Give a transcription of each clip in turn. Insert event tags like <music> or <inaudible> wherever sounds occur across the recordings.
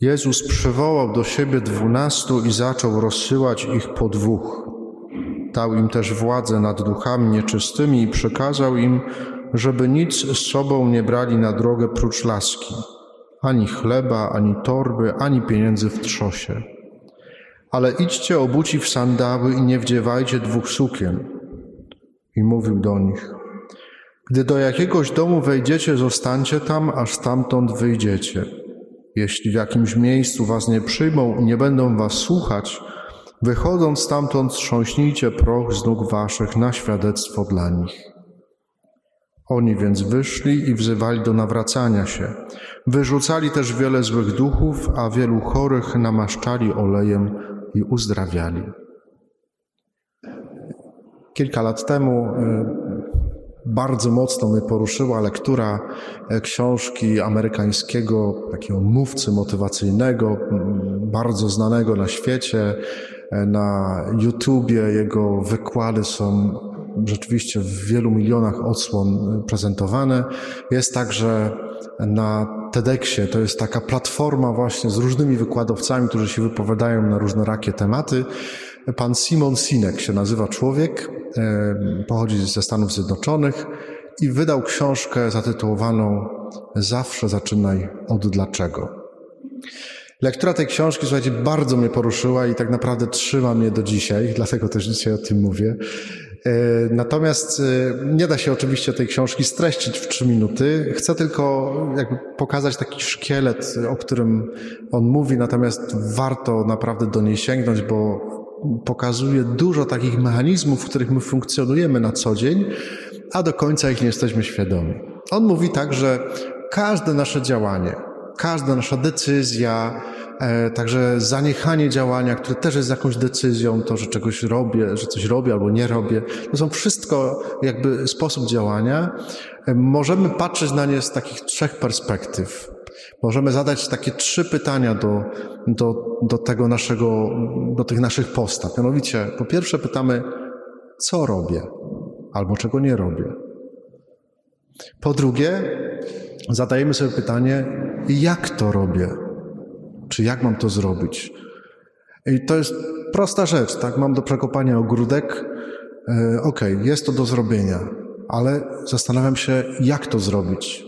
Jezus przywołał do siebie dwunastu i zaczął rozsyłać ich po dwóch. Dał im też władzę nad duchami nieczystymi i przekazał im, żeby nic z sobą nie brali na drogę prócz laski, ani chleba, ani torby, ani pieniędzy w trzosie. Ale idźcie obuci w sandały i nie wdziewajcie dwóch sukien. I mówił do nich, gdy do jakiegoś domu wejdziecie, zostańcie tam, aż stamtąd wyjdziecie. Jeśli w jakimś miejscu was nie przyjmą i nie będą was słuchać, wychodząc stamtąd trząśnijcie proch z nóg waszych na świadectwo dla nich. Oni więc wyszli i wzywali do nawracania się. Wyrzucali też wiele złych duchów, a wielu chorych namaszczali olejem i uzdrawiali. Kilka lat temu y, bardzo mocno mnie poruszyła lektura e, książki amerykańskiego takiego mówcy motywacyjnego, bardzo znanego na świecie. E, na YouTubie jego wykłady są rzeczywiście w wielu milionach odsłon y, prezentowane. Jest także na TEDxie, to jest taka platforma właśnie z różnymi wykładowcami, którzy się wypowiadają na różnorakie tematy. Pan Simon Sinek się nazywa człowiek, y, pochodzi ze Stanów Zjednoczonych i wydał książkę zatytułowaną Zawsze zaczynaj od dlaczego. Lektura tej książki, słuchajcie, bardzo mnie poruszyła i tak naprawdę trzyma mnie do dzisiaj, <laughs> dlatego też dzisiaj o tym mówię. E, natomiast e, nie da się oczywiście tej książki streścić w trzy minuty. Chcę tylko jakby pokazać taki szkielet, o którym on mówi, natomiast warto naprawdę do niej sięgnąć, bo pokazuje dużo takich mechanizmów, w których my funkcjonujemy na co dzień, a do końca ich nie jesteśmy świadomi. On mówi tak, że każde nasze działanie, każda nasza decyzja, e, także zaniechanie działania, które też jest jakąś decyzją, to, że czegoś robię, że coś robię albo nie robię, to są wszystko jakby sposób działania. E, możemy patrzeć na nie z takich trzech perspektyw. Możemy zadać takie trzy pytania do, do, do tego naszego, do tych naszych postaw. Mianowicie, po pierwsze pytamy, co robię albo czego nie robię. Po drugie, zadajemy sobie pytanie, jak to robię? Czy jak mam to zrobić? I to jest prosta rzecz, tak? Mam do przekopania ogródek. E, okej, okay, jest to do zrobienia, ale zastanawiam się, jak to zrobić.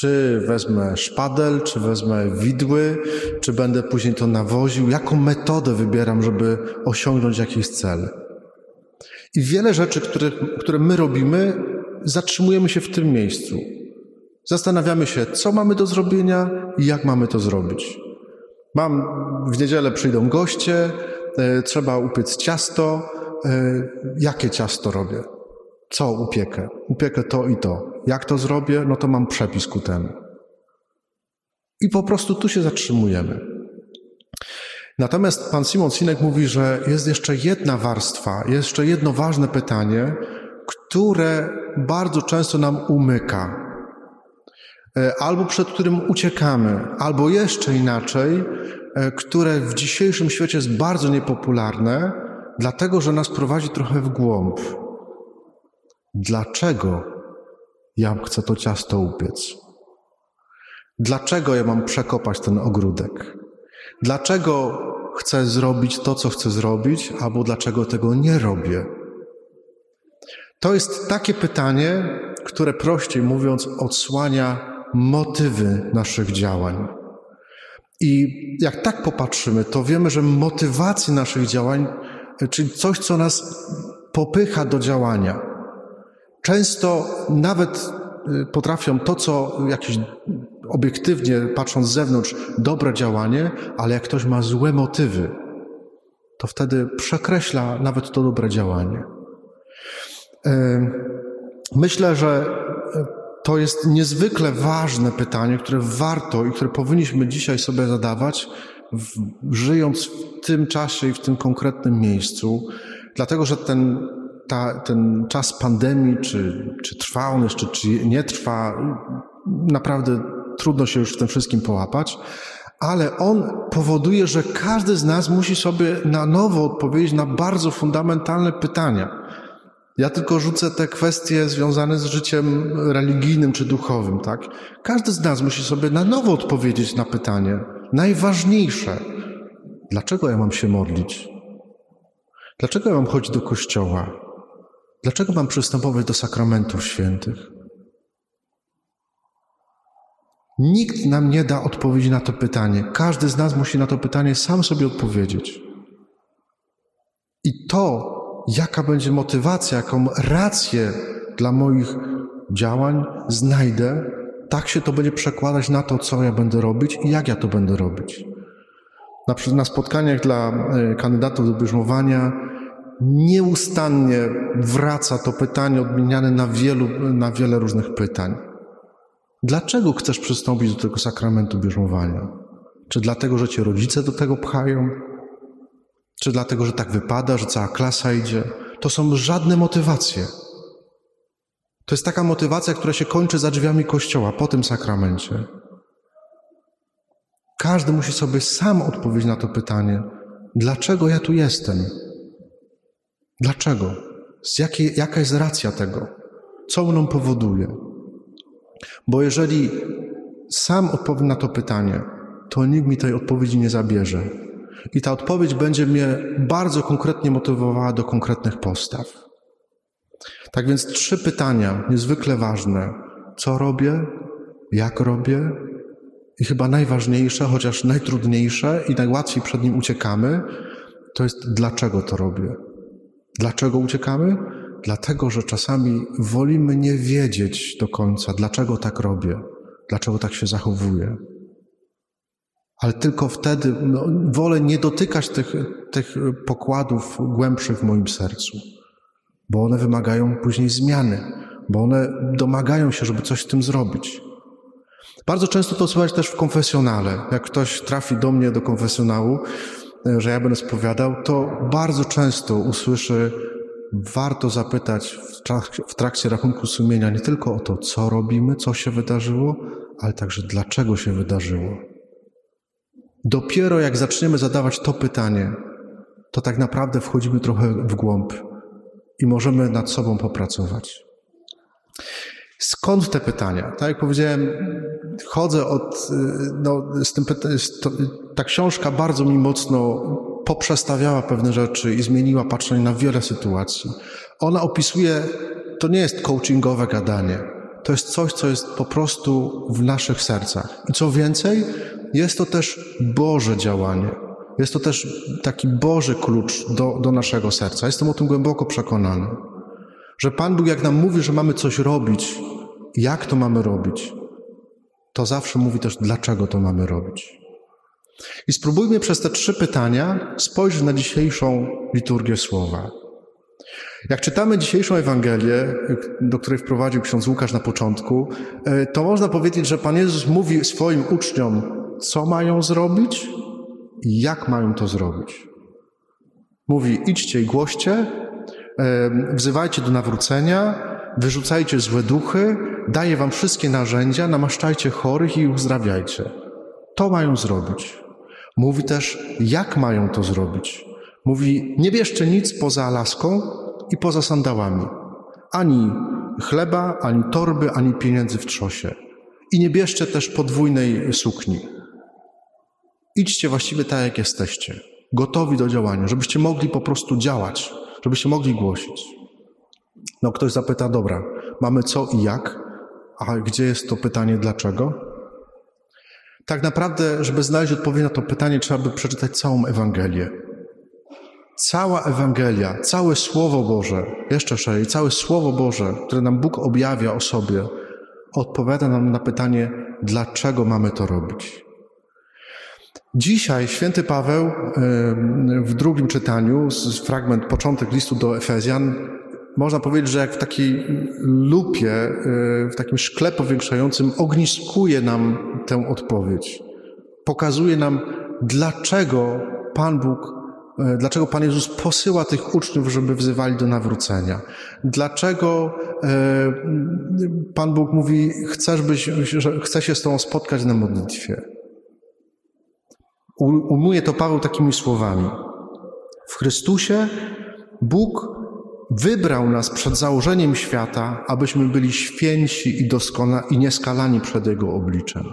Czy wezmę szpadel, czy wezmę widły, czy będę później to nawoził? Jaką metodę wybieram, żeby osiągnąć jakiś cel? I wiele rzeczy, które, które my robimy, zatrzymujemy się w tym miejscu. Zastanawiamy się, co mamy do zrobienia i jak mamy to zrobić. Mam, w niedzielę przyjdą goście, e, trzeba upiec ciasto. E, jakie ciasto robię? Co upiekę? Upiekę to i to. Jak to zrobię? No to mam przepis ku temu. I po prostu tu się zatrzymujemy. Natomiast pan Simon Sinek mówi, że jest jeszcze jedna warstwa, jeszcze jedno ważne pytanie, które bardzo często nam umyka. E, albo przed którym uciekamy, albo jeszcze inaczej, e, które w dzisiejszym świecie jest bardzo niepopularne, dlatego że nas prowadzi trochę w głąb. Dlaczego ja chcę to ciasto upiec? Dlaczego ja mam przekopać ten ogródek? Dlaczego chcę zrobić to, co chcę zrobić, albo dlaczego tego nie robię? To jest takie pytanie, które prościej mówiąc odsłania motywy naszych działań. I jak tak popatrzymy, to wiemy, że motywacje naszych działań, czyli coś, co nas popycha do działania, często nawet y, potrafią to, co jakieś obiektywnie patrząc z zewnątrz, dobre działanie, ale jak ktoś ma złe motywy, to wtedy przekreśla nawet to dobre działanie. Y, myślę, że to jest niezwykle ważne pytanie, które warto i które powinniśmy dzisiaj sobie zadawać, żyjąc w tym czasie i w tym konkretnym miejscu, dlatego że ten, ta, ten czas pandemii, czy, czy trwa on jeszcze, czy nie trwa, naprawdę trudno się już w tym wszystkim połapać, ale on powoduje, że każdy z nas musi sobie na nowo odpowiedzieć na bardzo fundamentalne pytania. Ja tylko rzucę te kwestie związane z życiem religijnym czy duchowym, tak? Każdy z nas musi sobie na nowo odpowiedzieć na pytanie, najważniejsze. Dlaczego ja mam się modlić? Dlaczego ja mam chodzić do kościoła? Dlaczego mam przystępować do sakramentów świętych? Nikt nam nie da odpowiedzi na to pytanie. Każdy z nas musi na to pytanie sam sobie odpowiedzieć. I to, jaka będzie motywacja, jaką rację dla moich działań znajdę, tak się to będzie przekładać na to, co ja będę robić i jak ja to będę robić. Na na spotkaniach dla e, kandydatów do bierzmowania nieustannie wraca to pytanie odmieniane na, wielu, na wiele różnych pytań. Dlaczego chcesz przystąpić do tego sakramentu bierzmowania? Czy dlatego, że cię rodzice do tego pchają? Czy dlatego, że tak wypada, że cała klasa idzie? To są żadne motywacje. To jest taka motywacja, która się kończy za drzwiami kościoła po tym sakramencie. Każdy musi sobie sam odpowiedzieć na to pytanie: dlaczego ja tu jestem? Dlaczego? Z jakiej, jaka jest racja tego? Co mną powoduje? Bo jeżeli sam odpowiem na to pytanie, to nikt mi tej odpowiedzi nie zabierze. I ta odpowiedź będzie mnie bardzo konkretnie motywowała do konkretnych postaw. Tak więc trzy pytania niezwykle ważne. Co robię? Jak robię? I chyba najważniejsze, chociaż najtrudniejsze i najłatwiej przed nim uciekamy, to jest dlaczego to robię. Dlaczego uciekamy? Dlatego, że czasami wolimy nie wiedzieć do końca, dlaczego tak robię, dlaczego tak się zachowuję. Ale tylko wtedy no, wolę nie dotykać tych, tych pokładów głębszych w moim sercu, bo one wymagają później zmiany, bo one domagają się, żeby coś z tym zrobić. Bardzo często to słychać też w konfesjonale. Jak ktoś trafi do mnie do konfesjonału, że ja będę spowiadał, to bardzo często usłyszy, warto zapytać w w trakcie rachunku sumienia nie tylko o to, co robimy, co się wydarzyło, ale także dlaczego się wydarzyło. Dopiero jak zaczniemy zadawać to pytanie, to tak naprawdę wchodzimy trochę w głąb i możemy nad sobą popracować. Skąd te pytania? Tak jak powiedziałem, chodzę od, no, z tym, ta książka bardzo mi mocno poprzestawiała pewne rzeczy i zmieniła patrzenie na wiele sytuacji. Ona opisuje, to nie jest coachingowe gadanie. To jest coś, co jest po prostu w naszych sercach. I co więcej, jest to też Boże działanie. Jest to też taki Boży klucz do, do naszego serca. Jestem o tym głęboko przekonany. Że Pan Bóg, jak nam mówi, że mamy coś robić, jak to mamy robić, to zawsze mówi też, dlaczego to mamy robić. I spróbujmy przez te trzy pytania spojrzeć na dzisiejszą liturgię słowa. Jak czytamy dzisiejszą Ewangelię, do której wprowadził ksiądz Łukasz na początku, e, to można powiedzieć, że Pan Jezus mówi swoim uczniom, co mają zrobić i jak mają to zrobić. Mówi: idźcie i głoście, e, wzywajcie do nawrócenia, wyrzucajcie złe duchy, daję wam wszystkie narzędzia, namaszczajcie chorych i uzdrawiajcie. To mają zrobić. Mówi też, jak mają to zrobić. Mówi, nie bierzcie nic poza laską i poza sandałami. Ani chleba, ani torby, ani pieniędzy w trzosie. I nie bierzcie też podwójnej sukni. Idźcie właściwie tak, jak jesteście, gotowi do działania, żebyście mogli po prostu działać, żebyście mogli głosić. No ktoś zapyta, dobra, mamy co i jak, a gdzie jest to pytanie dlaczego? Tak naprawdę, żeby znaleźć odpowiedź na to pytanie, trzeba by przeczytać całą Ewangelię. Cała Ewangelia, całe Słowo Boże, jeszcze szerzej, całe Słowo Boże, które nam Bóg objawia o sobie, odpowiada nam na pytanie, dlaczego mamy to robić. Dzisiaj święty Paweł w drugim czytaniu, fragment początek listu do Efezjan, można powiedzieć, że jak w takiej lupie, y, w takim szkle powiększającym, ogniskuje nam tę odpowiedź. Pokazuje nam, dlaczego Pan Bóg, y, dlaczego Pan Jezus posyła tych uczniów, żeby wzywali do nawrócenia. Dlaczego y, Pan Bóg mówi, chcesz być, że chce się z Tobą spotkać na modlitwie. Umuje to Paweł takimi słowami. W Chrystusie Bóg wybrał nas przed założeniem świata, abyśmy byli święci i, doskona, i nieskalani przed Jego obliczem.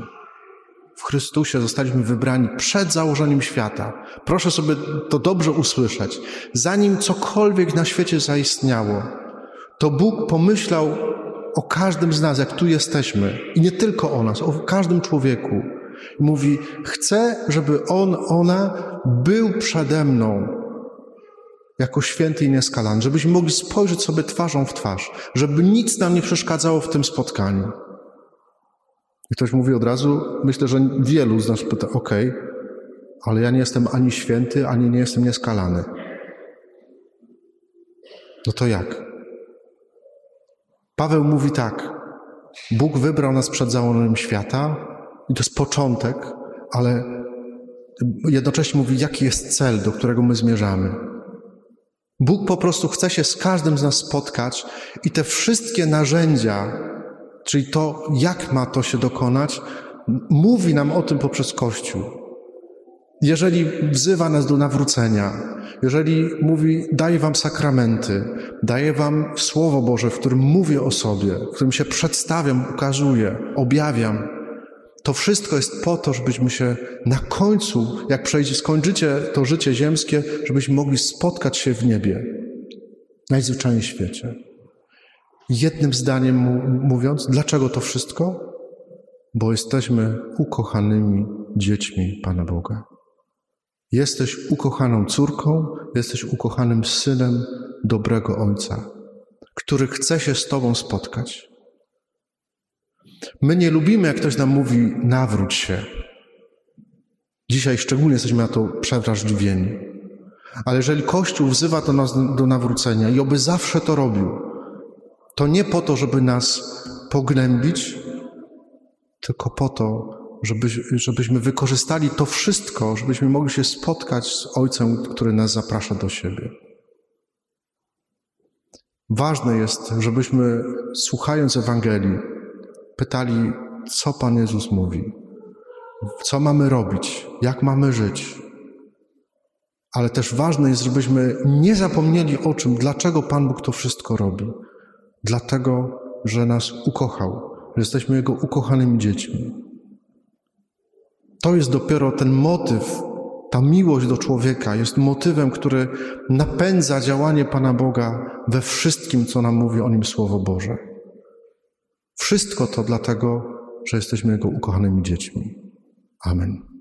w Chrystusie zostaliśmy wybrani przed założeniem świata. Proszę sobie to dobrze usłyszeć. Zanim cokolwiek na świecie zaistniało, to Bóg pomyślał o każdym z nas, jak tu jesteśmy, i nie tylko o nas, o każdym człowieku. Mówi: Chcę, żeby on, ona był przede mną jako święty i nieskalany, żebyśmy mogli spojrzeć sobie twarzą w twarz, żeby nic nam nie przeszkadzało w tym spotkaniu. I ktoś mówi od razu, myślę, że wielu z nas pyta, ok, ale ja nie jestem ani święty, ani nie jestem nieskalany. No to jak? Paweł mówi tak, Bóg wybrał nas przed założeniem świata i to jest początek, ale jednocześnie mówi, jaki jest cel, do którego my zmierzamy. Bóg po prostu chce się z każdym z nas spotkać i te wszystkie narzędzia, czyli to, jak ma to się dokonać, mówi nam o tym poprzez Kościół. Jeżeli wzywa nas do nawrócenia, jeżeli mówi, daje wam sakramenty, daje wam Słowo Boże, w którym mówię o sobie, w którym się przedstawiam, ukazuję, objawiam, to wszystko jest po to, żebyśmy się na końcu, jak przejdzie, skończycie to życie ziemskie, żebyśmy mogli spotkać się w niebie, najzwyczajniej w świecie. Jednym zdaniem mówiąc, dlaczego to wszystko? Bo jesteśmy ukochanymi dziećmi Pana Boga. Jesteś ukochaną córką, jesteś ukochanym synem dobrego Ojca, który chce się z Tobą spotkać. My nie lubimy, jak ktoś nam mówi, nawróć się. Dzisiaj szczególnie jesteśmy na to przewrażliwieni. Ale jeżeli Kościół wzywa do nas do nawrócenia i oby zawsze to robił, to nie po to, żeby nas pognębić, tylko po to, żeby, żebyśmy wykorzystali to wszystko, żebyśmy mogli się spotkać z Ojcem, który nas zaprasza do siebie. Ważne jest, żebyśmy słuchając Ewangelii, pytali, co Pan Jezus mówi, co mamy robić, jak mamy żyć. Ale też ważne jest, żebyśmy nie zapomnieli o czym, dlaczego Pan Bóg to wszystko robi. Dlatego, że nas ukochał, że jesteśmy Jego ukochanymi dziećmi. To jest dopiero ten motyw, ta miłość do człowieka jest motywem, który napędza działanie Pana Boga we wszystkim, co nam mówi o nim Słowo Boże. Wszystko to dlatego, że jesteśmy Jego ukochanymi dziećmi. Amen.